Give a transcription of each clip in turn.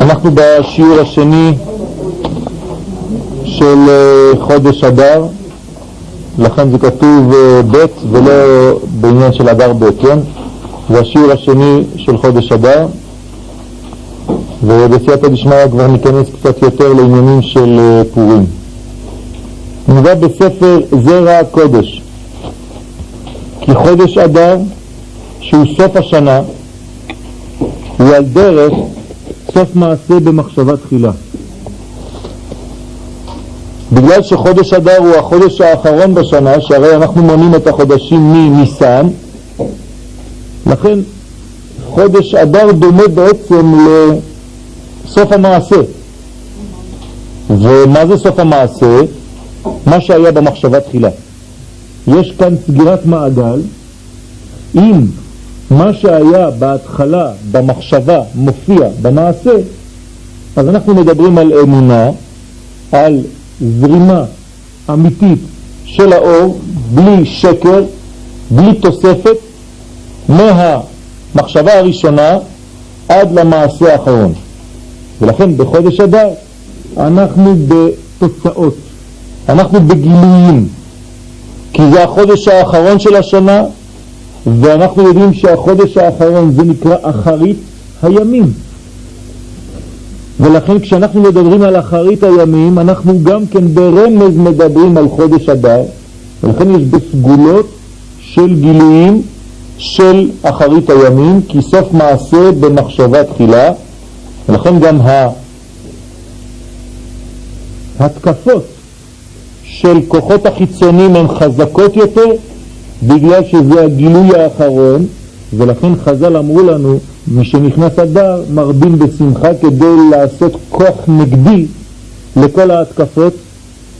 אנחנו בשיעור השני של אה, חודש אדר, לכן זה כתוב אה, ב' ולא בעניין של אדר ב', כן? זה השיעור השני של חודש אדר, ובסייעתא דשמיא כבר ניכנס קצת יותר לעניינים של אה, פורים. נובע בספר זרע הקודש, כי חודש אדר, שהוא סוף השנה, הוא על דרך סוף מעשה במחשבה תחילה. בגלל שחודש אדר הוא החודש האחרון בשנה, שהרי אנחנו מונים את החודשים מניסן, לכן חודש אדר דומה בעצם לסוף המעשה. ומה זה סוף המעשה? מה שהיה במחשבה תחילה. יש כאן סגירת מעגל, אם מה שהיה בהתחלה, במחשבה, מופיע במעשה, אז אנחנו מדברים על אמונה, על זרימה אמיתית של האור, בלי שקר, בלי תוספת, מהמחשבה הראשונה עד למעשה האחרון. ולכן בחודש אדר אנחנו בתוצאות, אנחנו בגילויים, כי זה החודש האחרון של השנה, ואנחנו יודעים שהחודש האחרון זה נקרא אחרית הימים. ולכן כשאנחנו מדברים על אחרית הימים, אנחנו גם כן ברמז מדברים על חודש אדר, ולכן יש בסגולות של גילויים של אחרית הימים, כי סוף מעשה במחשבה תחילה, ולכן גם ההתקפות של כוחות החיצונים הן חזקות יותר, בגלל שזה הגילוי האחרון, ולכן חז"ל אמרו לנו, משנכנס אדר מרבים בשמחה כדי לעשות כוח נגדי לכל ההתקפות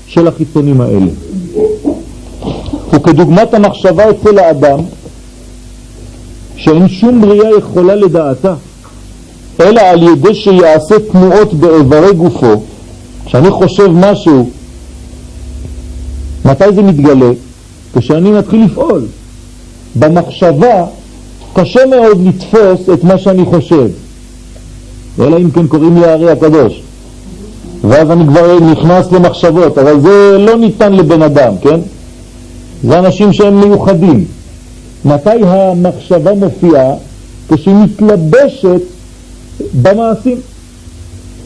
של החיצונים האלה. וכדוגמת המחשבה אצל האדם, שאין שום בריאה יכולה לדעתה, אלא על ידי שיעשה תנועות באיברי גופו, כשאני חושב משהו, מתי זה מתגלה? כשאני מתחיל לפעול. במחשבה קשה מאוד לתפוס את מה שאני חושב, אלא אם כן קוראים לי הארי הקדוש. ואז אני כבר נכנס למחשבות, אבל זה לא ניתן לבן אדם, כן? זה אנשים שהם מיוחדים. מתי המחשבה מופיעה? כשהיא מתלבשת במעשים.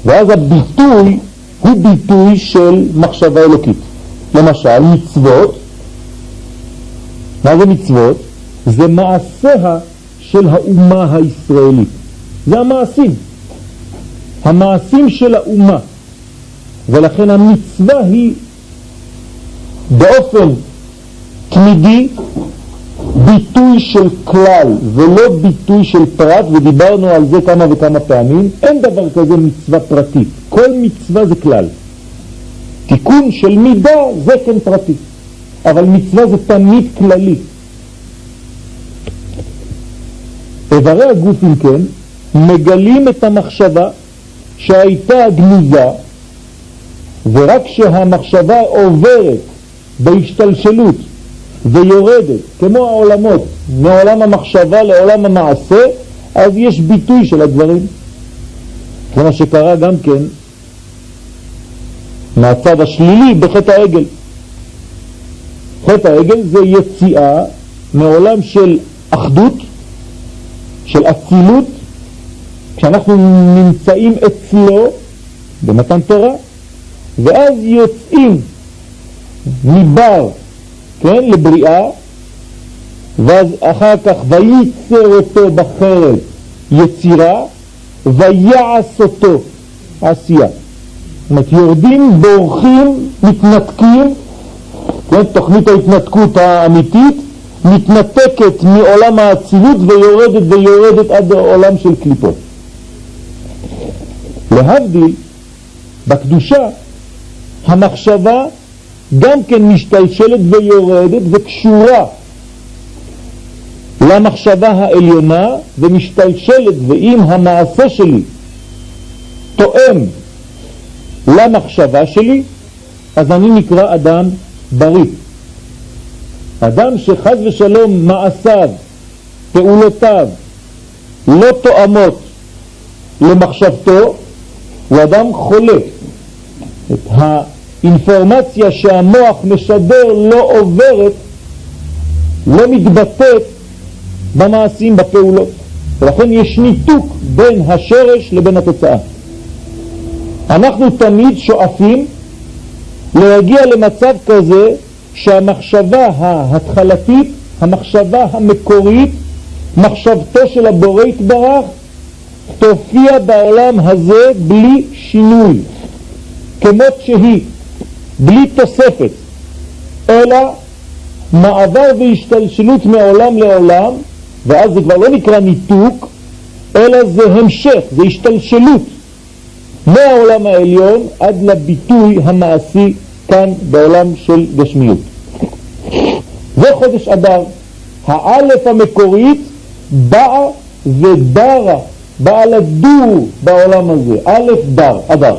ואז הביטוי הוא ביטוי של מחשבה אלוקית. למשל, מצוות מה זה מצוות? זה מעשיה של האומה הישראלית. זה המעשים. המעשים של האומה. ולכן המצווה היא באופן תמידי ביטוי של כלל ולא ביטוי של פרט, ודיברנו על זה כמה וכמה פעמים. אין דבר כזה מצווה פרטית. כל מצווה זה כלל. תיקון של מידה זה כן פרטי. אבל מצווה זה תמיד כללי. איברי הגוף, אם כן, מגלים את המחשבה שהייתה גנוזה, ורק כשהמחשבה עוברת בהשתלשלות ויורדת, כמו העולמות, מעולם המחשבה לעולם המעשה, אז יש ביטוי של הדברים. זה מה שקרה גם כן מהצד השלילי בחטא העגל. חטא העגל זה יציאה מעולם של אחדות, של אצילות, כשאנחנו נמצאים אצלו במתן תורה, ואז יוצאים מבר, כן, לבריאה, ואז אחר כך וייצר אותו בחרב יצירה, ויעש אותו עשייה. זאת אומרת, יורדים, בורחים, מתנתקים כן, תוכנית ההתנתקות האמיתית מתנתקת מעולם האצילות ויורדת ויורדת עד העולם של קליפות. להבדיל, בקדושה המחשבה גם כן משתלשלת ויורדת וקשורה למחשבה העליונה ומשתלשלת, ואם המעשה שלי תואם למחשבה שלי, אז אני נקרא אדם בריא. אדם שחז ושלום מעשיו, פעולותיו, לא תואמות למחשבתו, הוא אדם חולה. את האינפורמציה שהמוח משדר לא עוברת, לא מתבטאת במעשים, בפעולות. ולכן יש ניתוק בין השורש לבין התוצאה. אנחנו תמיד שואפים להגיע למצב כזה שהמחשבה ההתחלתית, המחשבה המקורית, מחשבתו של הבורא יתברך, תופיע בעולם הזה בלי שינוי, כמות שהיא, בלי תוספת, אלא מעבר והשתלשלות מעולם לעולם, ואז זה כבר לא נקרא ניתוק, אלא זה המשך, זה השתלשלות מהעולם העליון עד לביטוי המעשי כאן בעולם של גשמיות. זה חודש אדר. האלף המקורית באה ודרה, באה לדור בעולם הזה. א' דר, אדר.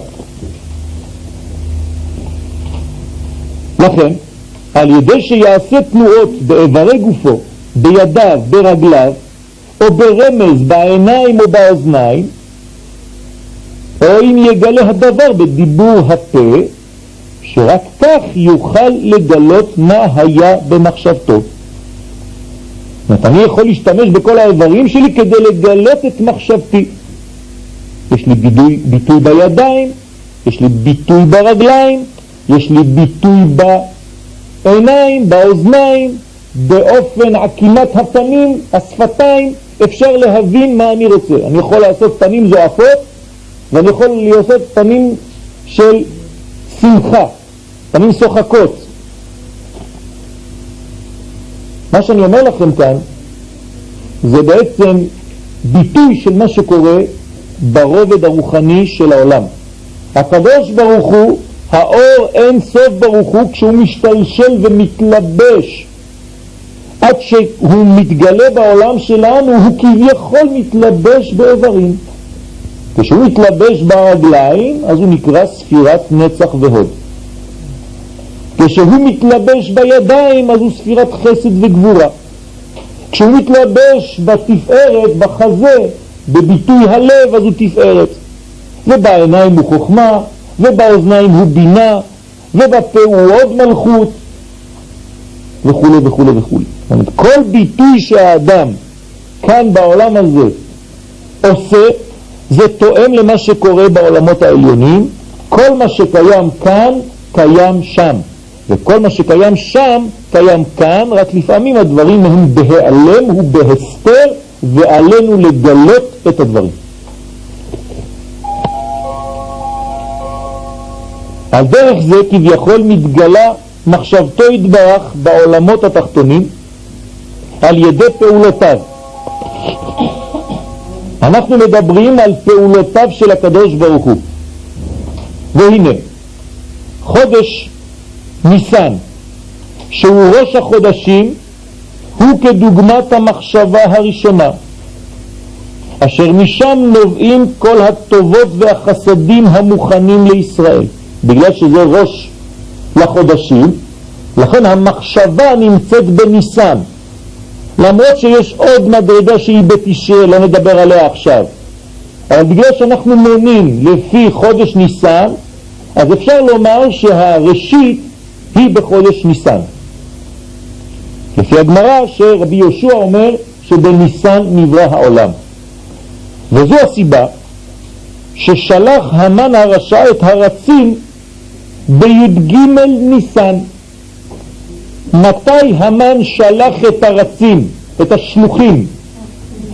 לכן, על ידי שיעשה תנועות באיברי גופו, בידיו, ברגליו, או ברמז בעיניים או באוזניים, או אם יגלה הדבר בדיבור הפה, שרק כך יוכל לגלות מה היה במחשבתו. זאת אני יכול להשתמש בכל האיברים שלי כדי לגלות את מחשבתי. יש לי ביטוי, ביטוי בידיים, יש לי ביטוי ברגליים, יש לי ביטוי בעיניים, באוזניים, באופן עקימת הפנים, השפתיים, אפשר להבין מה אני רוצה. אני יכול לעשות פנים זועפות ואני יכול לעשות פנים של שמחה, פנים שוחקות. מה שאני אומר לכם כאן זה בעצם ביטוי של מה שקורה ברובד הרוחני של העולם. הקדוש ברוך הוא, האור אין סוף ברוך הוא, כשהוא משתלשל ומתלבש עד שהוא מתגלה בעולם שלנו, הוא כביכול מתלבש באיברים. כשהוא מתלבש ברגליים, אז הוא נקרא ספירת נצח והוד. כשהוא מתלבש בידיים, אז הוא ספירת חסד וגבורה. כשהוא מתלבש בתפארת, בחזה, בביטוי הלב, אז הוא תפארת. ובעיניים הוא חוכמה, ובאוזניים הוא בינה, ובפה הוא עוד מלכות, וכו' וכו' וכו'. כל ביטוי שהאדם כאן בעולם הזה עושה, זה תואם למה שקורה בעולמות העליונים. כל מה שקיים כאן, קיים שם. וכל מה שקיים שם, קיים כאן, רק לפעמים הדברים הם בהיעלם ובהסתר, ועלינו לגלות את הדברים. על דרך זה כביכול מתגלה מחשבתו יתברך בעולמות התחתונים על ידי פעולותיו. אנחנו מדברים על פעולותיו של הקדוש ברוך הוא. והנה, חודש ניסן, שהוא ראש החודשים, הוא כדוגמת המחשבה הראשונה, אשר משם נובעים כל הטובות והחסדים המוכנים לישראל. בגלל שזה ראש לחודשים, לכן המחשבה נמצאת בניסן. למרות שיש עוד מדרגה שהיא בתשרה, לא נדבר עליה עכשיו. אבל בגלל שאנחנו מונים לפי חודש ניסן, אז אפשר לומר שהראשית היא בחודש ניסן. לפי הגמרא שרבי יהושע אומר שבניסן נברא העולם. וזו הסיבה ששלח המן הרשע את הרצים בי"ג ניסן. מתי המן שלח את הרצים, את השלוחים,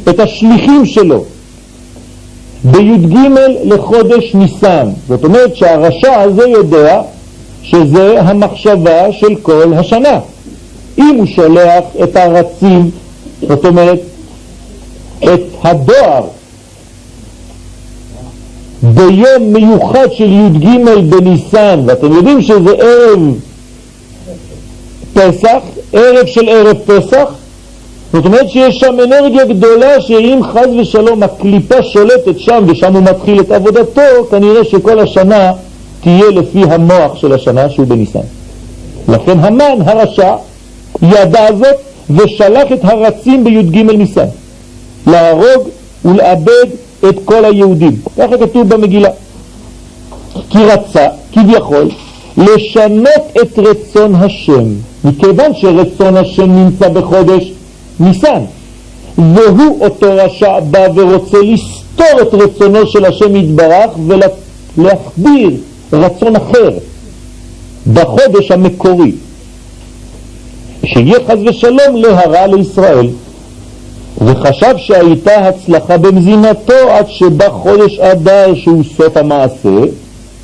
את השליחים שלו? בי"ג לחודש ניסן. זאת אומרת שהרשע הזה יודע שזה המחשבה של כל השנה. אם הוא שולח את הרצים, זאת אומרת, את הדואר ביום מיוחד של י"ג בניסן, ואתם יודעים שזה ערב פסח, ערב של ערב פסח, זאת אומרת שיש שם אנרגיה גדולה שאם חז ושלום הקליפה שולטת שם ושם הוא מתחיל את עבודתו, כנראה שכל השנה תהיה לפי המוח של השנה שהוא בניסן. לכן המן הרשע ידע זאת ושלח את הרצים בי"ג ניסן להרוג ולאבד את כל היהודים. ככה כתוב במגילה. כי רצה, כביכול, לשנות את רצון השם, מכיוון שרצון השם נמצא בחודש ניסן, והוא אותו רשע בא ורוצה לסתור את רצונו של השם יתברך ולהחדיר רצון אחר בחודש המקורי, שיהיה חז ושלום להרע לישראל. וחשב שהייתה הצלחה במזינתו עד שבא חודש אדר שהוא סוף המעשה,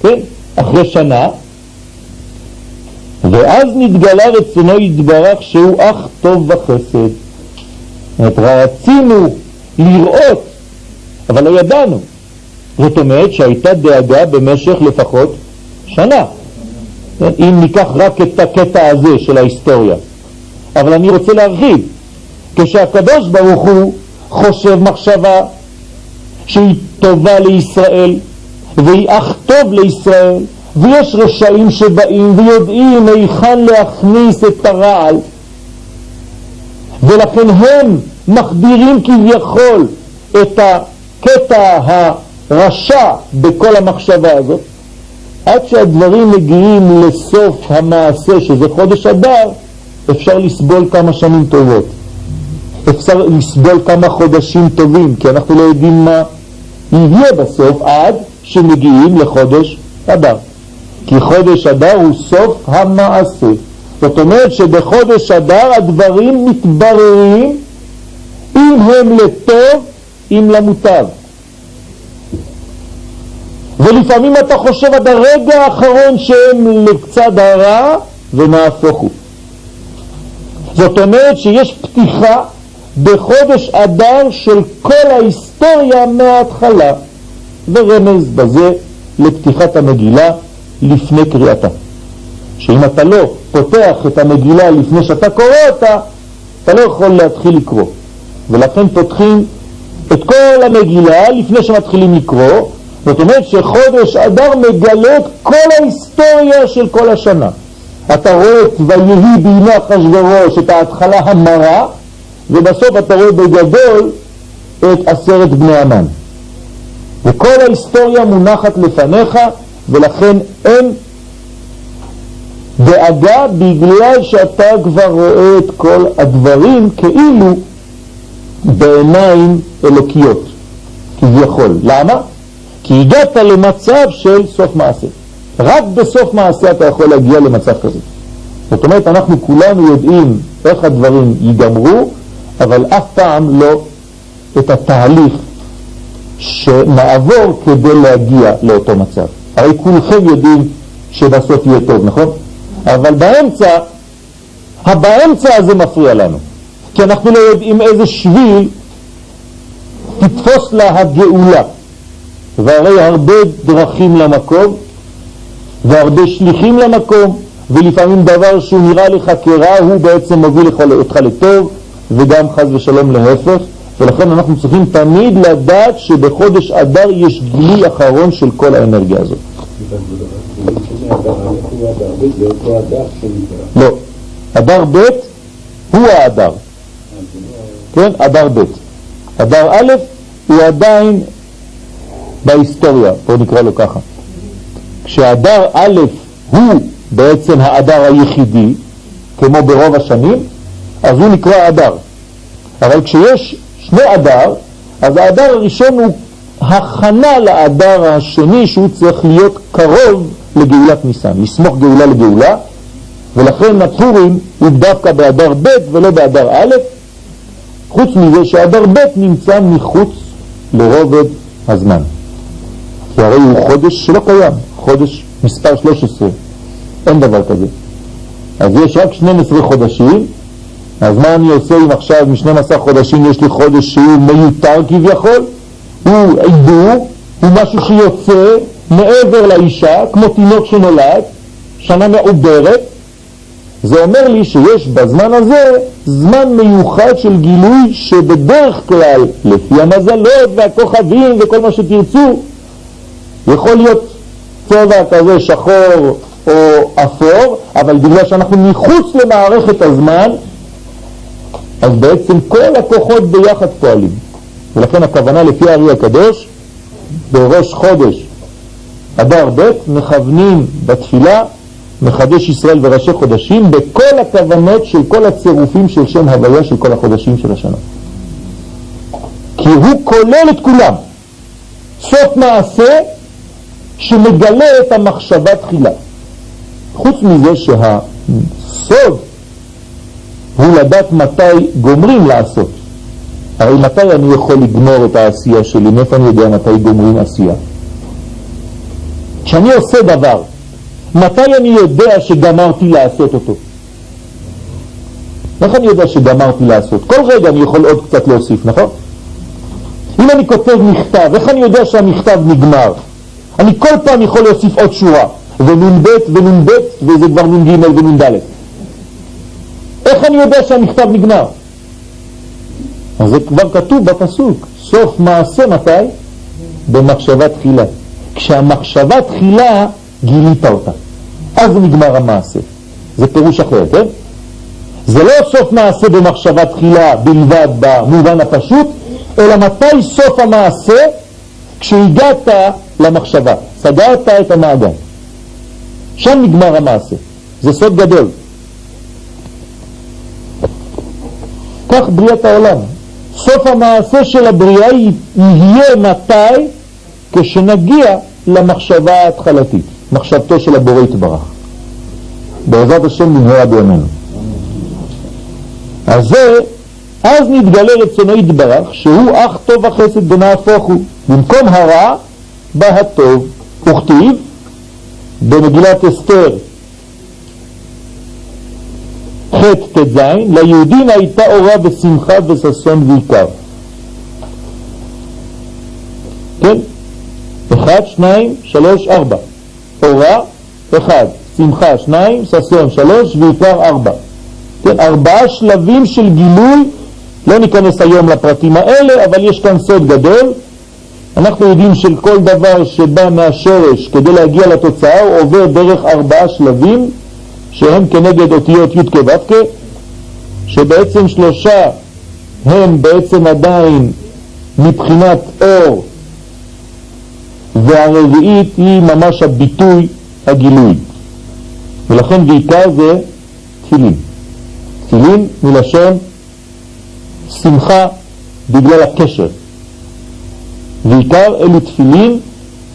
כן, אחרי שנה, ואז נתגלה רצונו יתברך שהוא אך טוב וחסד. זאת רצינו לראות, אבל לא ידענו. זאת אומרת שהייתה דאגה במשך לפחות שנה. אם ניקח רק את הקטע הזה של ההיסטוריה. אבל אני רוצה להרחיב. כשהקדוש ברוך הוא חושב מחשבה שהיא טובה לישראל והיא אך טוב לישראל ויש רשעים שבאים ויודעים היכן להכניס את הרעל. ולכן הם מחדירים כביכול את הקטע הרשע בכל המחשבה הזאת עד שהדברים מגיעים לסוף המעשה שזה חודש אדר אפשר לסבול כמה שנים טובות. אפשר לסבול כמה חודשים טובים כי אנחנו לא יודעים מה יהיה בסוף עד שמגיעים לחודש אדר כי חודש אדר הוא סוף המעשה. זאת אומרת שבחודש אדר הדברים מתבררים אם הם לטוב, אם למוטב. ולפעמים אתה חושב עד הרגע האחרון שהם לצד הרע ונהפוך הוא. זאת אומרת שיש פתיחה בחודש אדר של כל ההיסטוריה מההתחלה, ורמז בזה לפתיחת המגילה לפני קריאתה. שאם אתה לא פותח את המגילה לפני שאתה קורא אותה, אתה לא יכול להתחיל לקרוא. ולכן פותחים את כל המגילה לפני שמתחילים לקרוא, זאת אומרת שחודש אדר מגלה את כל ההיסטוריה של כל השנה. אתה רואה את ויהי בימי אחשוורוש, את ההתחלה המרה, ובסוף אתה רואה בגדול את עשרת בני המן. וכל ההיסטוריה מונחת לפניך ולכן אין דאגה בגלל שאתה כבר רואה את כל הדברים כאילו בעיניים אלוקיות, כביכול. למה? כי הגעת למצב של סוף מעשה. רק בסוף מעשה אתה יכול להגיע למצב כזה. זאת אומרת, אנחנו כולנו יודעים איך הדברים ייגמרו, אבל אף פעם לא את התהליך שנעבור כדי להגיע לאותו מצב. הרי כולכם יודעים שבסוף יהיה טוב, נכון? אבל באמצע, הבאמצע הזה מפריע לנו, כי אנחנו לא יודעים איזה שביל תתפוס לה הגאולה. והרי הרבה דרכים למקום, והרבה שליחים למקום, ולפעמים דבר שהוא נראה לך כרע, הוא בעצם מוביל אותך לטוב, וגם חז ושלום להפך. ולכן אנחנו צריכים תמיד לדעת שבחודש אדר יש גילוי אחרון של כל האנרגיה הזאת. לא, אדר ב' הוא האדר, כן, אדר ב'. אדר א' הוא עדיין בהיסטוריה, בואו נקרא לו ככה. כשאדר א' הוא בעצם האדר היחידי, כמו ברוב השנים, אז הוא נקרא אדר. אבל כשיש שני אדר, אז האדר הראשון הוא הכנה לאדר השני שהוא צריך להיות קרוב לגאולת ניסן, לסמוך גאולה לגאולה, ולכן הפורים הוא דווקא באדר ב' ולא באדר א', חוץ מזה שאדר ב' נמצא מחוץ לרובד הזמן. כי הרי הוא חודש שלא קיים, חודש מספר 13, אין דבר כזה. אז יש רק 12 חודשים אז מה אני עושה אם עכשיו מ-12 חודשים יש לי חודש שהוא מיותר כביכול? הוא עידור, הוא משהו שיוצא מעבר לאישה, כמו תינוק שנולד, שנה מעוברת, זה אומר לי שיש בזמן הזה זמן מיוחד של גילוי שבדרך כלל, לפי המזלות והכוכבים וכל מה שתרצו, יכול להיות צבע כזה שחור או אפור, אבל בגלל שאנחנו מחוץ למערכת הזמן, אז בעצם כל הכוחות ביחד פועלים. ולכן הכוונה לפי הארי הקדוש, בראש חודש אדר ב' מכוונים בתפילה מחדש ישראל וראשי חודשים בכל הכוונות של כל הצירופים של שם הוויה של כל החודשים של השנה. כי הוא כולל את כולם. סוף מעשה שמגלה את המחשבה תחילה. חוץ מזה שהסוד הוא לדעת מתי גומרים לעשות. הרי מתי אני יכול לגמור את העשייה שלי? מאיפה אני יודע מתי גומרים עשייה? כשאני עושה דבר, מתי אני יודע שגמרתי לעשות אותו? איך אני יודע שגמרתי לעשות? כל רגע אני יכול עוד קצת להוסיף, נכון? אם אני כותב מכתב, איך אני יודע שהמכתב נגמר? אני כל פעם יכול להוסיף עוד שורה, ונ"ב ונ"ב, וזה כבר נ"ג ונ"ד. איך אני יודע שהמכתב נגמר? אז זה כבר כתוב בפסוק, סוף מעשה מתי? במחשבה תחילה. כשהמחשבה תחילה, גילית אותה. אז נגמר המעשה. זה פירוש אחר, כן? זה לא סוף מעשה במחשבה תחילה בלבד במובן הפשוט, אלא מתי סוף המעשה? כשהגעת למחשבה, סגרת את המעגל. שם נגמר המעשה. זה סוד גדול. כך בריאת העולם. סוף המעשה של הבריאה יהיה מתי? כשנגיע למחשבה ההתחלתית, מחשבתו של הבורא יתברך. בעזרת השם נמהרה בימינו. אז זה, אז נתגלה רצונו יתברך, שהוא אך טוב החסד בנהפוך הוא. במקום הרע, בא הטוב. וכתיב במגילת אסתר ח' ט"ז, ליהודים הייתה אורה בשמחה וששון ועיקר. כן? אחד, שניים, שלוש, ארבע. אורה, אחד. שמחה, שניים, ששון, שלוש, ועיקר, ארבע. כן, ארבעה שלבים של גילוי, לא ניכנס היום לפרטים האלה, אבל יש כאן סוד גדול. אנחנו יודעים של כל דבר שבא מהשורש כדי להגיע לתוצאה, הוא עובר דרך ארבעה שלבים, שהם כנגד אותיות י' כו' שבעצם שלושה הם בעצם עדיין מבחינת אור והרביעית היא ממש הביטוי, הגילוי. ולכן בעיקר זה תפילין. תפילין מלשון שמחה בגלל הקשר. ועיקר אלו תפילין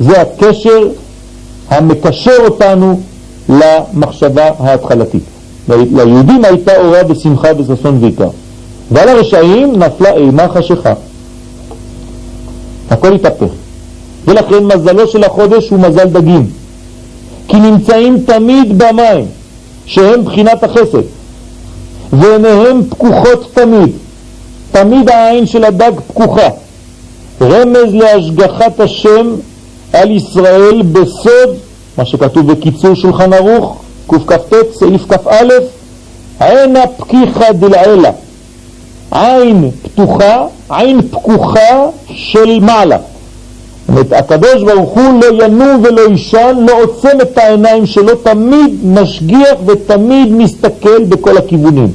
זה הקשר המקשר אותנו למחשבה ההתחלתית. ליהודים הייתה אורה בשמחה בששון ועיקר. ועל הרשעים נפלה אימה חשיכה. הכל התהפך. ולכן מזלו של החודש הוא מזל דגים. כי נמצאים תמיד במים, שהם בחינת החסד, ועיניהם פקוחות תמיד. תמיד העין של הדג פקוחה. רמז להשגחת השם על ישראל בסוד, מה שכתוב בקיצור שולחן ערוך, קכ"ט, סעיף כ"א, עינה פקיחה דלעילה. עין פתוחה, עין פקוחה של מעלה. אומרת, הקדוש ברוך הוא לא ינום ולא יישן, לא עוצם את העיניים שלו, תמיד משגיח ותמיד מסתכל בכל הכיוונים.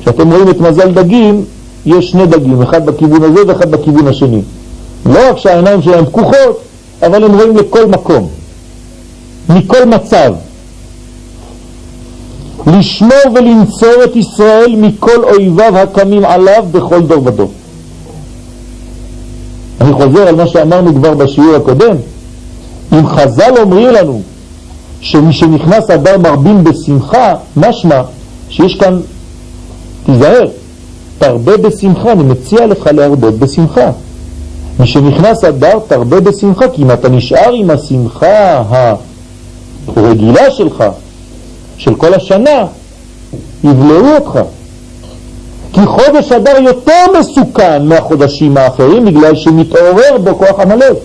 כשאתם רואים את מזל דגים, יש שני דגים, אחד בכיוון הזה ואחד בכיוון השני. לא רק שהעיניים שלהם פקוחות, אבל הם רואים לכל מקום, מכל מצב. לשמור ולנצור את ישראל מכל אויביו הקמים עליו בכל דור ודור. אני חוזר על מה שאמרנו כבר בשיעור הקודם. אם חז"ל אומרים לנו שמי שנכנס אדר מרבים בשמחה, משמע שיש כאן, תיזהר, תרבה בשמחה, אני מציע לך להרבות בשמחה. מי שנכנס אדר תרבה בשמחה, כי אם אתה נשאר עם השמחה הרגילה שלך, של כל השנה, יבלעו אותך. כי חודש אדר יותר מסוכן מהחודשים האחרים בגלל שמתעורר בו כוח עמלק.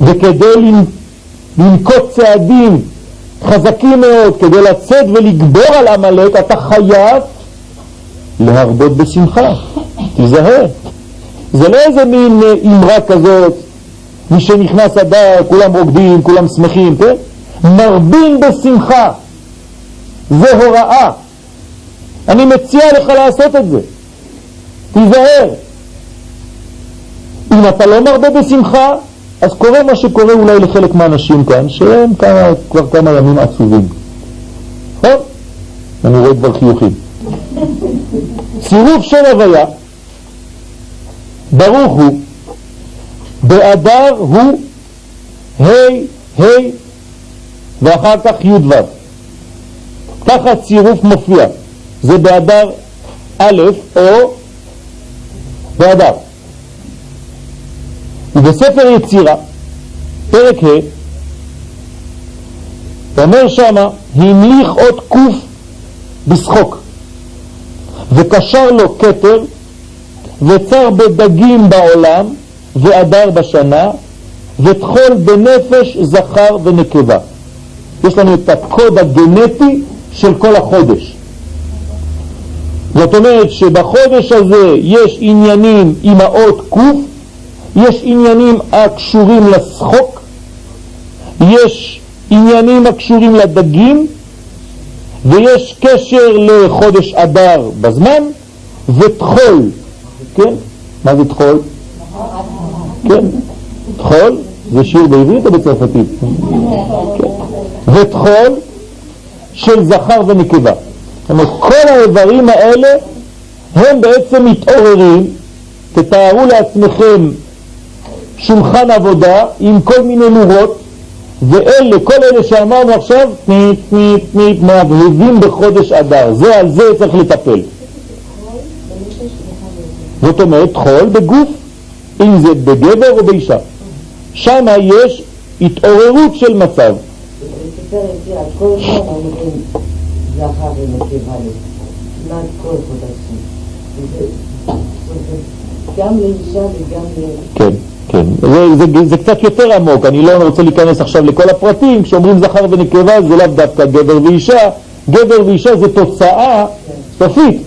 וכדי לנקוט צעדים חזקים מאוד כדי לצאת ולגבור על עמלק, אתה חייב להרבות בשמחה. תיזהר. זה לא איזה מין אמרה כזאת, מי שנכנס אדר, כולם רוקדים, כולם שמחים, כן? מרבים בשמחה. זה הוראה. אני מציע לך לעשות את זה. תיזהר. אם אתה לא מרבה בשמחה, אז קורה מה שקורה אולי לחלק מהאנשים כאן, שהם כמה, כבר כמה ימים עצובים. נכון? אני רואה כבר חיוכים. צירוף של הוויה, ברוך הוא, באדר הוא ה' ה' ואחר כך י' ו'. ככה צירוף מופיע. זה באדר א' או באדר. ובספר יצירה, פרק ה', אומר שמה, המליך עוד קוף בשחוק, וקשר לו כתר, וצר בדגים בעולם, ואדר בשנה, וטחול בנפש זכר ונקבה. יש לנו את הקוד הגנטי של כל החודש. זאת אומרת שבחודש הזה יש עניינים עם האות קוף, יש עניינים הקשורים לשחוק, יש עניינים הקשורים לדגים, ויש קשר לחודש אדר בזמן, וטחול, כן? מה זה טחול? כן, טחול זה שיר בעברית או בצרפתית? וטחול של זכר ונקבה. זאת אומרת, כל האיברים האלה הם בעצם מתעוררים, תתארו לעצמכם שולחן עבודה עם כל מיני נורות, ואלה, כל אלה שאמרנו עכשיו, תנית, תנית, תנית, מהבהבים בחודש אדר. זה, על זה צריך לטפל. זאת אומרת, חול בגוף, אם זה בגבר או באישה. שם יש התעוררות של מצב. כן. כן, זה, זה, זה קצת יותר עמוק, אני לא רוצה להיכנס עכשיו לכל הפרטים, כשאומרים זכר ונקבה זה לאו דווקא גבר ואישה, גבר ואישה זה תוצאה סופית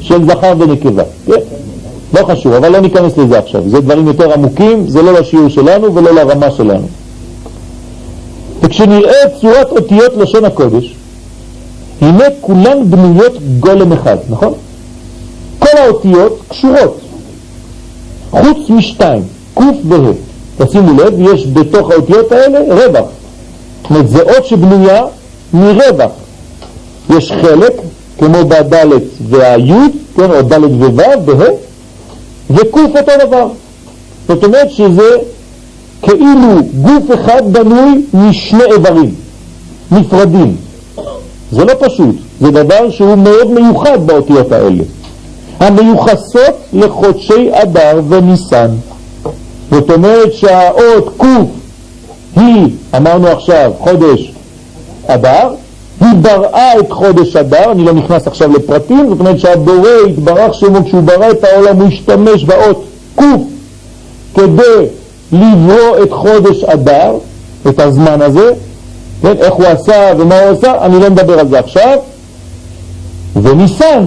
של זכר ונקבה, כן? לא חשוב, אבל לא ניכנס לזה עכשיו, זה דברים יותר עמוקים, זה לא לשיעור שלנו ולא לרמה שלנו. וכשנראה צורת אותיות לשון הקודש, הנה כולן בנויות גולם אחד, נכון? כל האותיות קשורות, חוץ משתיים. ק' וה'. תשימו לב, יש בתוך האותיות האלה רווח. זאת אומרת, זה אות שבנויה מרווח. יש חלק, כמו בדלת והיוד, כן, או דלת וו' בה', וק' אותו דבר. זאת אומרת שזה כאילו גוף אחד בנוי משני איברים, נפרדים. זה לא פשוט, זה דבר שהוא מאוד מיוחד באותיות האלה. המיוחסות לחודשי אדר וניסן. זאת אומרת שהאות ק' היא, אמרנו עכשיו, חודש אדר, היא בראה את חודש אדר, אני לא נכנס עכשיו לפרטים, זאת אומרת שהבורא התברך שמו, כשהוא ברא את העולם הוא השתמש באות ק' כדי לברוא את חודש אדר, את הזמן הזה, כן, איך הוא עשה ומה הוא עשה, אני לא מדבר על זה עכשיו, וניסן,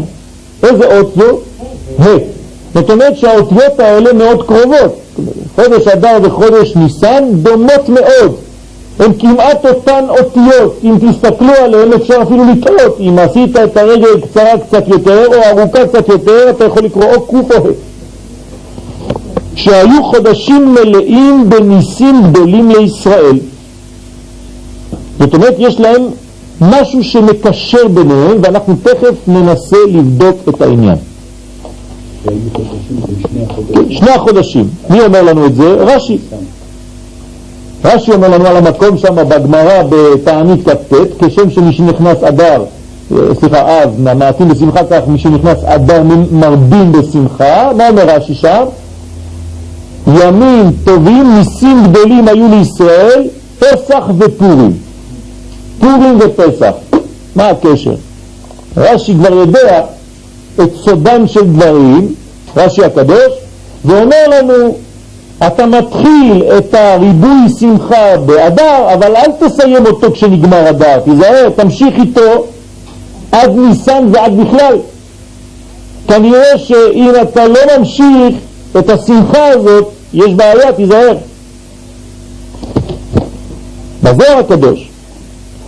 איזה אות זו? ה'. זאת אומרת שהאותיות האלה מאוד קרובות. חודש אדר וחודש ניסן דומות מאוד. הן כמעט אותן אותיות, אם תסתכלו עליהן אפשר אפילו לטעות, אם עשית את הרגל קצרה קצת יותר או ארוכה קצת יותר, אתה יכול לקרוא או קוף או ה'. שהיו חודשים מלאים בניסים גדולים לישראל. זאת אומרת, יש להם משהו שמקשר ביניהם, ואנחנו תכף ננסה לבדוק את העניין. שני החודשים. מי אומר לנו את זה? רש"י. רש"י אומר לנו על המקום שם בגמרא בתענית כ"ט, כשם שמי שנכנס אדר, אה, סליחה, אב, מעטים בשמחה, כך מי שנכנס אדר מרבים בשמחה, מה אומר רש"י שם? ימים טובים, ניסים גדולים היו לישראל, פסח ופורים. פורים ופסח. מה הקשר? רש"י כבר יודע את סודם של דברים, רש"י הקדוש, ואומר לנו, אתה מתחיל את הריבוי שמחה באדר, אבל אל תסיים אותו כשנגמר אדר, תיזהר, תמשיך איתו עד ניסן ועד בכלל. כנראה שאם אתה לא ממשיך את השמחה הזאת, יש בעיה, תיזהר. בזוהר הקדוש,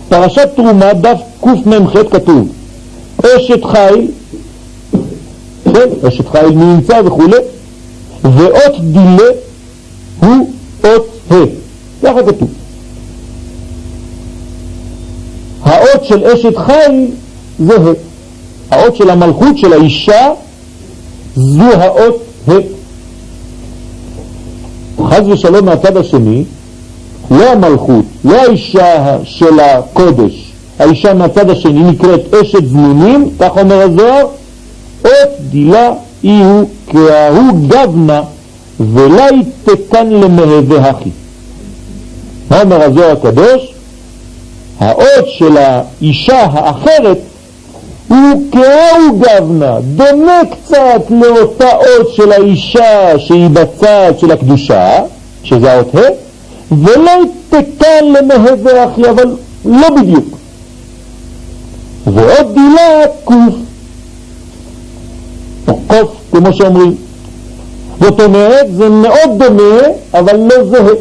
פרשת תרומה, דף קמ"ח כתוב, אשת חיל כן, אשת חיל מי ימצא וכו', ואות דילה הוא אות ה', ככה כתוב. האות של אשת חיל זה ה', האות של המלכות של האישה זו האות ה'. חז ושלום מהצד השני, לא המלכות, לא האישה של הקודש, האישה מהצד השני נקראת אשת זמונים, כך אומר הזוהר, אות דילה איהו כהוא גבנה ולאי תקן למהווה הכי. אומר הזוהר הקדוש? האות של האישה האחרת הוא כהוא גבנה, דומה קצת לאותה אות של האישה שהיא בצד של הקדושה, שזה האות ה', ולא תקן למהווה אחי, אבל לא בדיוק. ועוד דילה קוף, או קוף, כמו שאומרים. זאת אומרת, זה מאוד דומה, אבל לא זהה.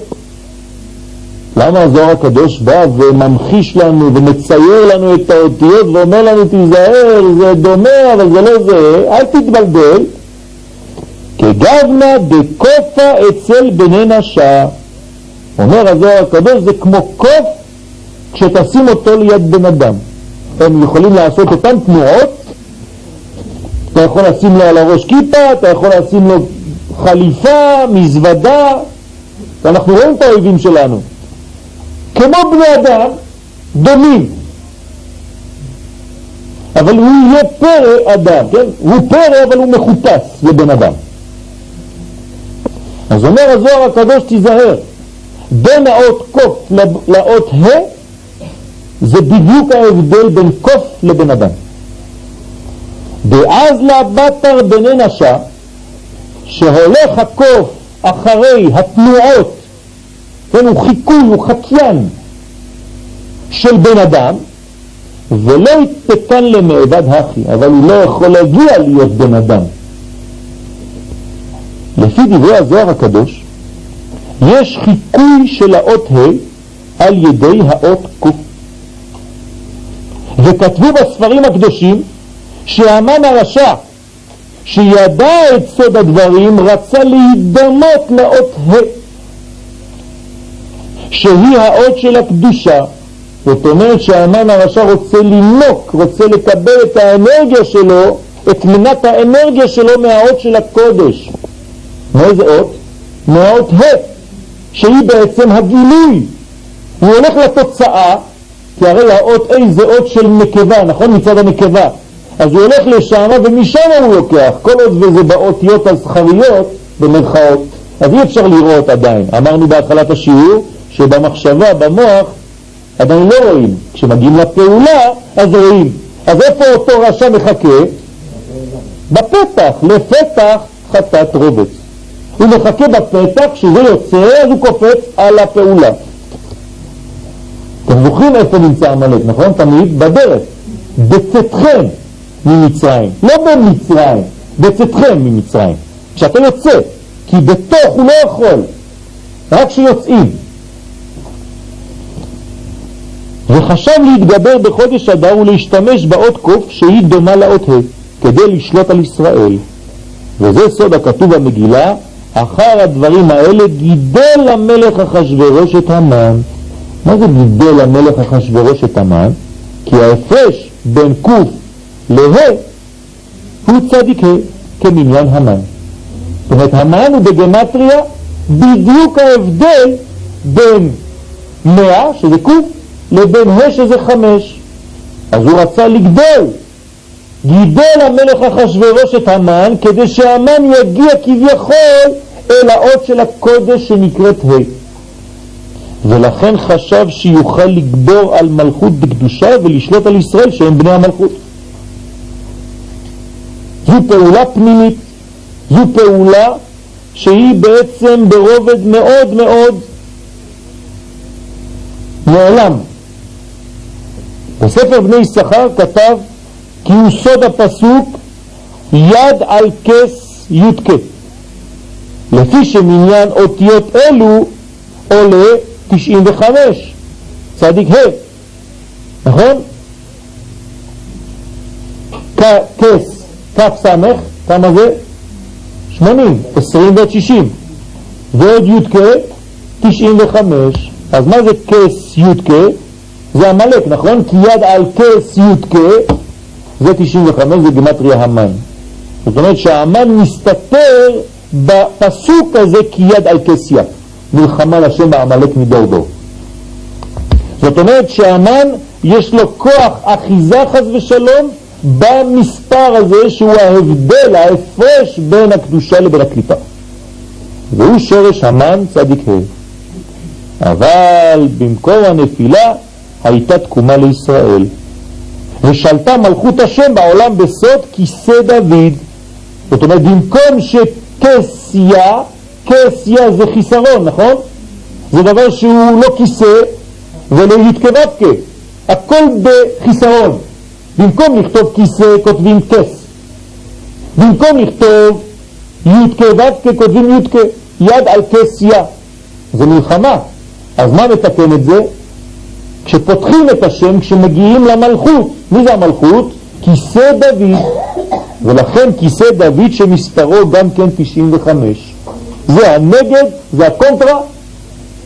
למה הזוהר הקדוש בא וממחיש לנו ומצייר לנו את האותיות ואומר לנו תיזהר, זה דומה אבל זה לא זהה, אל תתבלבל. כגבנה דקופה אצל בני נשה. אומר הזוהר הקדוש זה כמו קוף כשתשים אותו ליד בן אדם. הם יכולים לעשות אותן תנועות, אתה יכול לשים לו על הראש כיפה, אתה יכול לשים לו חליפה, מזוודה, ואנחנו רואים את האויבים שלנו. כמו בני אדם, דומים. אבל הוא יהיה פרא אדם, כן? הוא פרא אבל הוא מחופש לבן אדם. אז אומר הזוהר הקדוש תיזהר, בין האות קוף לאות ה' זה בדיוק ההבדל בין קוף לבן אדם. ואז לבטר בני נשה, שהולך הקוף אחרי התנועות כן, הוא חיקוי, הוא חקיין של בן אדם, ולא יתקן למעבד הכי, אבל הוא לא יכול להגיע להיות בן אדם. לפי דברי הזוהר הקדוש, יש חיקוי של האות ה' על ידי האות ק'. וכתבו בספרים הקדושים שהמן הרשע שידע את סוד הדברים רצה להידמות לאות ה' שהיא האות של הקדושה. זאת אומרת שהאמן הרשע רוצה לנוק, רוצה לקבל את האנרגיה שלו, את מנת האנרגיה שלו מהאות של הקודש. מאיזה אות? מהאות ה', שהיא בעצם הגילוי. הוא הולך לתוצאה, כי הרי האות A זה אות של נקבה, נכון? מצד הנקבה. אז הוא הולך לשם ומשם הוא לוקח, כל עוד וזה באותיות הזכריות, במרכאות, אז אי אפשר לראות עדיין. אמרנו בהתחלת השיעור שבמחשבה, במוח, עדיין לא רואים. כשמגיעים לפעולה, אז רואים. אז איפה אותו רשע מחכה? בפתח, לפתח חטאת רובץ. הוא מחכה בפתח, כשזה יוצא, אז הוא קופץ על הפעולה. אתם זוכרים איפה נמצא עמלק, נכון? תמיד בדרך. בצאתכם ממצרים. לא במצרים, בצאתכם ממצרים. כשאתה יוצא, כי בתוך הוא לא יכול, רק כשיוצאים. וחשב להתגבר בחודש אדר ולהשתמש באות קוף שהיא דומה לאות ה' כדי לשלוט על ישראל. וזה סוד הכתוב במגילה, אחר הדברים האלה גידל המלך אחשורוש את המן. מה זה גידל המלך אחשורוש את המן? כי ההפרש בין קוף לה הוא צדיק ה' כמניין המן. זאת אומרת, המן הוא בגמטריה בדיוק ההבדל בין מאה, שזה קוף, לבין ה' שזה חמש. אז הוא רצה לגדול. גידל המלך אחשורוש את המן כדי שהמן יגיע כביכול אל האות של הקודש שנקראת ה'. ולכן חשב שיוכל לגבור על מלכות בקדושה ולשלוט על ישראל שהם בני המלכות. זו פעולה פנימית, זו פעולה שהיא בעצם ברובד מאוד מאוד מעולם. בספר בני יששכר כתב כי הוא סוד הפסוק יד על כס י"ק לפי שמניין אותיות אלו עולה 95 צדיק ה' נכון? כס סמך כמה זה? 80, 20 ועוד 60. ועוד י"ק, 95. אז מה זה כס י"ק? זה המלאק, נכון? כי יד על כס י"ק זה 95, זה גמטריה המן. זאת אומרת שהאמן מסתתר בפסוק הזה כי יד על כס יד. מלחמה לשם בעמלק מדור דור. זאת אומרת שהאמן יש לו כוח אחיזה חס ושלום במספר הזה שהוא ההבדל, ההפרש בין הקדושה לבין הקליפה. והוא שורש המן צדיק ה'. אבל במקום הנפילה הייתה תקומה לישראל. ושלטה מלכות השם בעולם בסוד כיסא דוד. זאת אומרת, במקום שכסיה, כסיה זה חיסרון, נכון? זה דבר שהוא לא כיסא ולא יתקבבקה, הכל בחיסרון. במקום לכתוב כיסא כותבים כס. במקום לכתוב י"ק ו"ק כותבים י"ק, יד על כסיה. זה מלחמה. אז מה מתקן את זה? כשפותחים את השם, כשמגיעים למלכות. מי זה המלכות? כיסא דוד. ולכן כיסא דוד שמספרו גם כן 95. זה הנגד, זה הקונטרה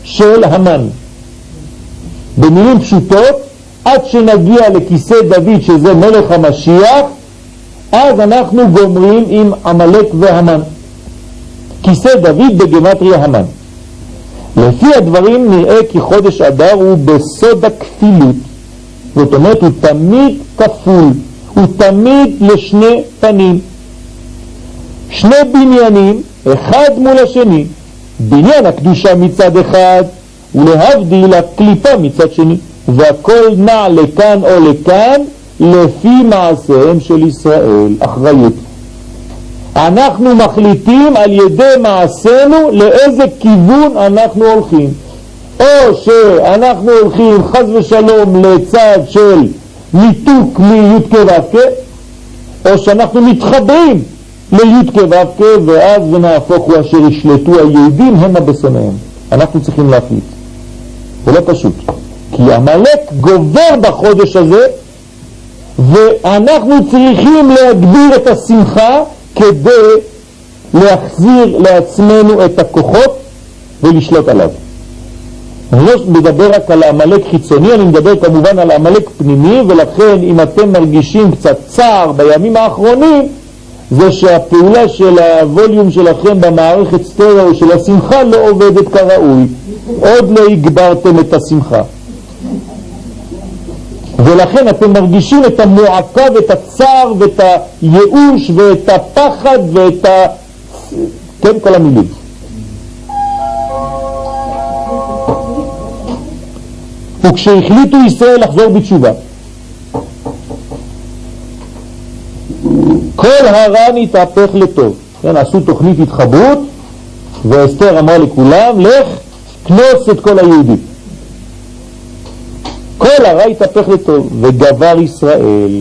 של המן. במילים פשוטות, עד שנגיע לכיסא דוד שזה מלך המשיח, אז אנחנו גומרים עם עמלק והמן. כיסא דוד בגמטריה המן. לפי הדברים נראה כי חודש אדר הוא בסוד הכפילות, זאת אומרת הוא תמיד כפול, הוא תמיד לשני פנים. שני בניינים, אחד מול השני, בניין הקדושה מצד אחד ולהבדיל הקליפה מצד שני. והכל נע לכאן או לכאן לפי מעשיהם של ישראל, אחריות. אנחנו מחליטים על ידי מעשינו לאיזה כיוון אנחנו הולכים. או שאנחנו הולכים חז ושלום לצד של ניתוק מי"ק ו"ק, או שאנחנו מתחברים לי"ק ו"ק ואז ונהפוך הוא אשר ישלטו היהודים המה בשונאיהם. אנחנו צריכים להחליט. זה לא פשוט. כי עמלק גובר בחודש הזה ואנחנו צריכים להגביר את השמחה כדי להחזיר לעצמנו את הכוחות ולשלוט עליו. אני לא מדבר רק על העמלק חיצוני, אני מדבר כמובן על העמלק פנימי, ולכן אם אתם מרגישים קצת צער בימים האחרונים, זה שהפעולה של הווליום שלכם במערכת סטריאו של השמחה לא עובדת כראוי. עוד לא הגברתם את השמחה. ולכן אתם מרגישים את המועקה ואת הצער ואת הייאוש ואת הפחד ואת ה... כן, כל המילים. וכשהחליטו ישראל לחזור בתשובה, כל הרע נתהפך לטוב. כן, עשו תוכנית התחברות, ואסתר אמרה לכולם, לך, כנוס את כל היהודים. כל הרע התהפך לטוב, וגבר ישראל.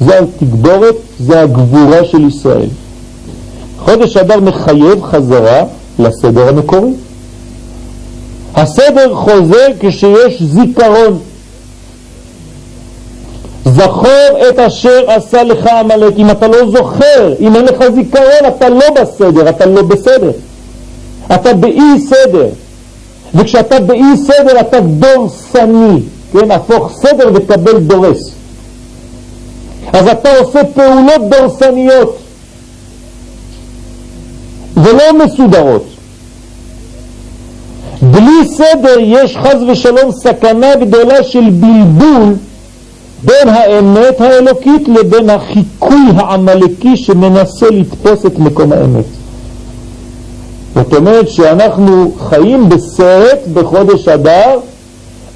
זה התגבורת, זה הגבורה של ישראל. חודש אדר מחייב חזרה לסדר המקורי. הסדר חוזר כשיש זיכרון. זכור את אשר עשה לך עמלק. אם אתה לא זוכר, אם אין לך זיכרון, אתה לא בסדר, אתה לא בסדר. אתה באי סדר. וכשאתה באי סדר אתה דורסני, כן? הפוך סדר וקבל דורס. אז אתה עושה פעולות דורסניות ולא מסודרות. בלי סדר יש חז ושלום סכנה גדולה של בלבול בין האמת האלוקית לבין החיקוי העמלקי שמנסה לתפוס את מקום האמת. זאת אומרת שאנחנו חיים בסרט בחודש אדר,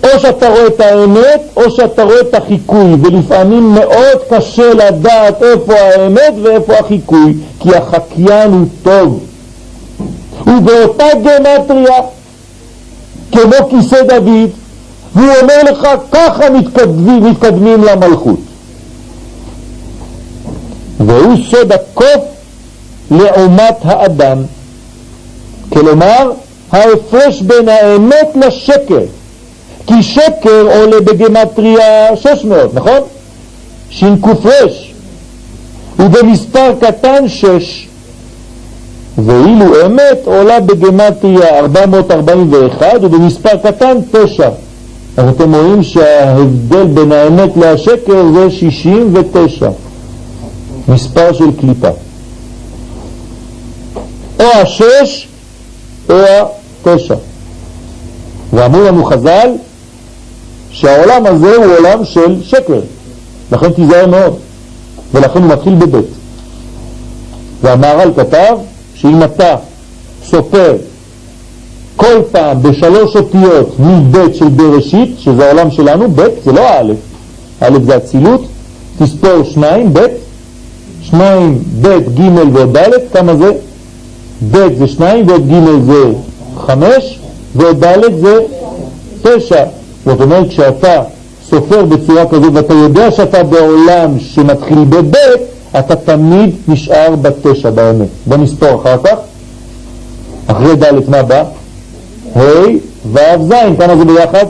או שאתה רואה את האמת או שאתה רואה את החיקוי, ולפעמים מאוד קשה לדעת איפה האמת ואיפה החיקוי, כי החקיין הוא טוב. ובאותה גמטריה, כמו כיסא דוד, והוא אומר לך, ככה מתקדמים, מתקדמים למלכות. והוא סוד הקוף לעומת האדם. כלומר, ההפרש בין האמת לשקר. כי שקר עולה בגמטריה 600, נכון? ש"ק. ובמספר קטן שש, ואילו אמת עולה בגמטריה 441 ובמספר קטן תשע. אז אתם רואים שההבדל בין האמת להשקר זה 69, מספר של קליפה. או השש או התשע. ואמרו לנו חז"ל שהעולם הזה הוא עולם של שקר, לכן תיזהר מאוד, ולכן הוא מתחיל בבית. והמהר"ל כתב שאם אתה סופר כל פעם בשלוש אותיות מבית של בראשית, שזה העולם שלנו, בית זה לא א', א' זה אצילות, תספור שניים, בית, שניים, בית, ג' ועוד ד', כמה זה? בית זה שניים ועוד ג' זה חמש ועוד ד' זה תשע. זאת אומרת, כשאתה סופר בצורה כזאת ואתה יודע שאתה בעולם שמתחיל בבית, אתה תמיד נשאר בתשע באמת. בוא נספור אחר כך. אחרי ד' מה בא? ה' ו' ז', כמה זה ביחד?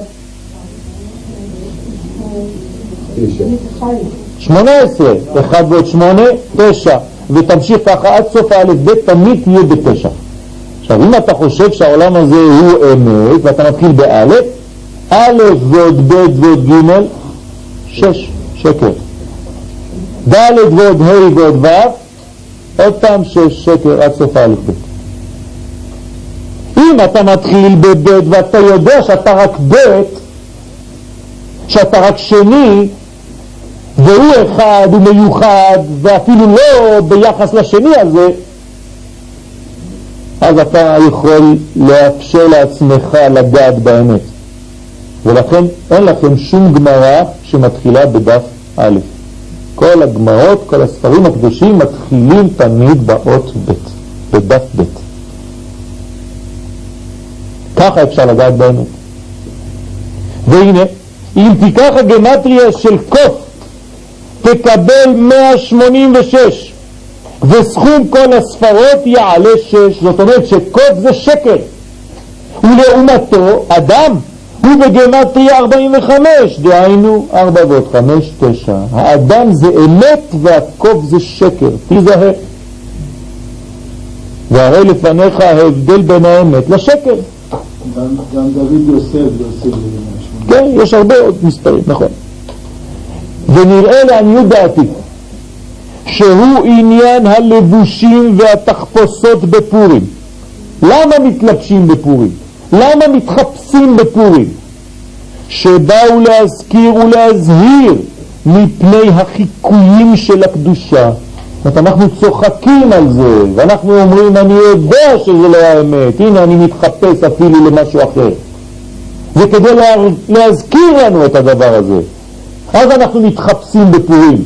שמונה עשרה, אחד ועוד שמונה, תשע, ותמשיך ככה עד סוף האלף ב' תמיד תהיה בתשע. עכשיו אם אתה חושב שהעולם הזה הוא אמת ואתה מתחיל באלף, א' ועוד ב' ועוד ג', שש, שקר. ד' ועוד ה' ועוד ו', עוד פעם שש, שקר עד סוף האלף ב'. אם אתה מתחיל בבית ואתה יודע שאתה רק בית, שאתה רק שני, והוא אחד, הוא מיוחד, ואפילו לא ביחס לשני הזה, אז אתה יכול לאפשר לעצמך לגעת באמת. ולכן אין לכם שום גמרא שמתחילה בדף א'. כל הגמרות, כל הספרים הקדושים מתחילים תמיד באות ב', בדף ב'. ככה אפשר לדעת באמת. והנה, אם תיקח הגמטריה של קוף, תקבל 186, וסכום כל הספרות יעלה 6, זאת אומרת שקוף זה שקר, ולעומתו אדם הוא בגמטריה 45, דהיינו 4 ועוד 5, 9. האדם זה אמת והקוף זה שקר, תיזהר. והרי לפניך ההבדל בין האמת לשקר. גם דוד יוסף יוסף כן, יש הרבה עוד מספרים, נכון. ונראה לעניות דעתי שהוא עניין הלבושים והתחפושות בפורים. למה מתלבשים בפורים? למה מתחפשים בפורים? שבאו להזכיר ולהזהיר מפני החיקויים של הקדושה. זאת אנחנו צוחקים על זה, ואנחנו אומרים, אני יודע שזה לא האמת, הנה אני מתחפש אפילו למשהו אחר. זה כדי לה, להזכיר לנו את הדבר הזה. אז אנחנו מתחפשים בפורים.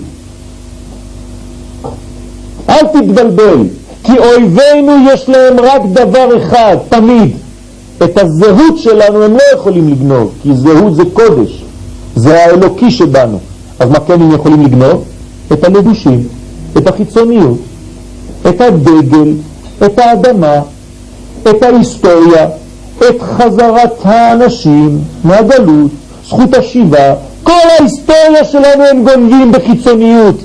אל תתבלבל, כי אויבינו יש להם רק דבר אחד, תמיד. את הזהות שלנו הם לא יכולים לגנוב, כי זהות זה קודש, זה האלוקי שבנו. אז מה כן הם יכולים לגנוב? את הלבושים. את החיצוניות, את הדגל, את האדמה, את ההיסטוריה, את חזרת האנשים מהגלות, זכות השיבה, כל ההיסטוריה שלנו הם גונבים בחיצוניות,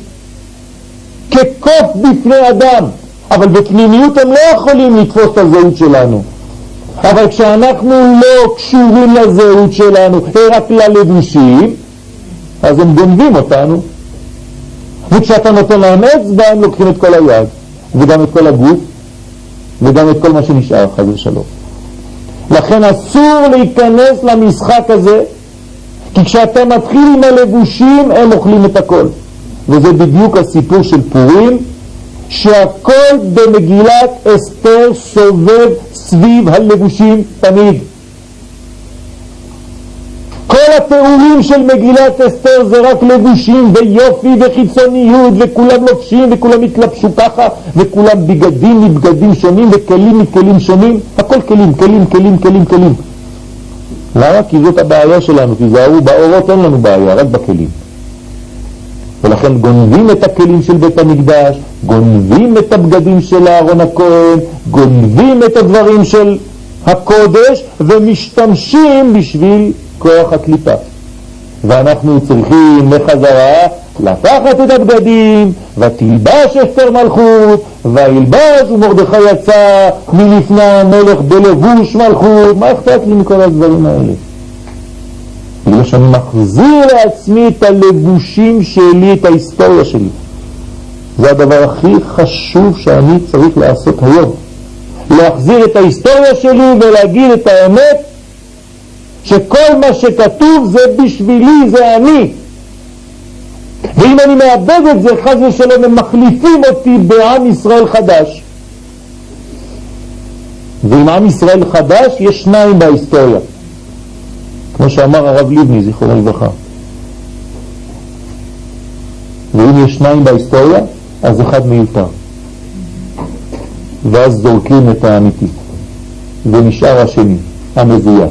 כקוף בפני אדם, אבל בפנימיות הם לא יכולים לתפוס את הזהות שלנו. אבל כשאנחנו לא קשורים לזהות שלנו, רק ללבושים, אז הם גונבים אותנו. וכשאתה נותן להם אצבע, הם לוקחים את כל היד, וגם את כל הגוף, וגם את כל מה שנשאר, חס ושלום. לכן אסור להיכנס למשחק הזה, כי כשאתה מתחיל עם הלבושים, הם אוכלים את הכל. וזה בדיוק הסיפור של פורים, שהכל במגילת אסתר סובב סביב הלבושים תמיד. כל התיאורים של מגילת אסתר זה רק לבושים ויופי וחיצוניות וכולם לובשים וכולם התלבשו ככה וכולם בגדים מבגדים שונים וכלים מכלים שונים הכל כלים, כלים, כלים, כלים, כלים למה? כי זאת הבעיה שלנו, כי תיזהרו, באורות אין לנו בעיה, רק בכלים ולכן גונבים את הכלים של בית המקדש, גונבים את הבגדים של אהרון הכהן, גונבים את הדברים של הקודש ומשתמשים בשביל כוח הקליפה. ואנחנו צריכים לחזרה לקחת את הבגדים, ותלבש אסתר מלכות, וילבש ומרדכי יצא מלפני המלך בלבוש מלכות. מה אכפת לי מכל הדברים האלה? בגלל שאני מחזיר לעצמי את הלבושים שלי, את ההיסטוריה שלי. זה הדבר הכי חשוב שאני צריך לעשות היום. להחזיר את ההיסטוריה שלי ולהגיד את האמת שכל מה שכתוב זה בשבילי, זה אני. ואם אני מאבד את זה, חז ושלום, הם מחליפים אותי בעם ישראל חדש. ועם עם ישראל חדש יש שניים בהיסטוריה, כמו שאמר הרב לבני, זיכרונו לברכה. ואם יש שניים בהיסטוריה, אז אחד מיותר. ואז זורקים את האמיתי, ונשאר השני, המזויף.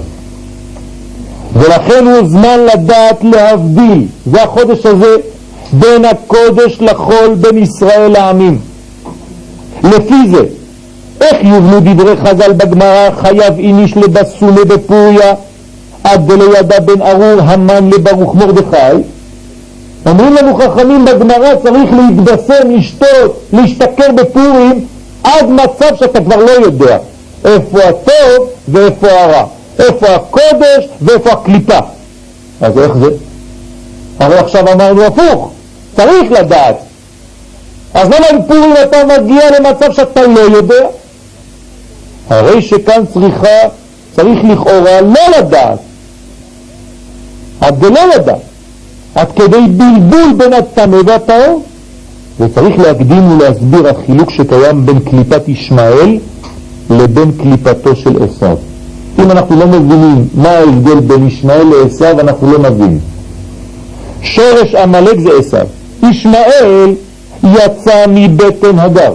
ולכן הוא זמן לדעת להבדיל, זה החודש הזה, בין הקודש לחול, בין ישראל לעמים. לפי זה, איך יובנו דברי חז"ל בגמרא, חייב איניש לבסומה בפוריה, עד דלא ידע בן ארור המן לברוך מרדכי, אומרים לנו חכמים בגמרא צריך להתבשם, לשתות, להשתכר בפורים עד מצב שאתה כבר לא יודע איפה הטוב ואיפה הרע, איפה הקודש ואיפה הקליפה. אז איך זה? הרי עכשיו אמרנו הפוך, צריך לדעת. אז למה בפורים אתה מגיע למצב שאתה לא יודע? הרי שכאן צריכה, צריך לכאורה לא לדעת, עד דלא לדעת. עד כדי בלבול בין הטמא והטהור. וצריך להקדים ולהסביר החילוק שקיים בין קליפת ישמעאל לבין קליפתו של עשיו. אם אנחנו לא מבינים מה ההבדל בין ישמעאל לעשיו, אנחנו לא מבינים. שורש עמלק זה עשיו. ישמעאל יצא מבטן הגר.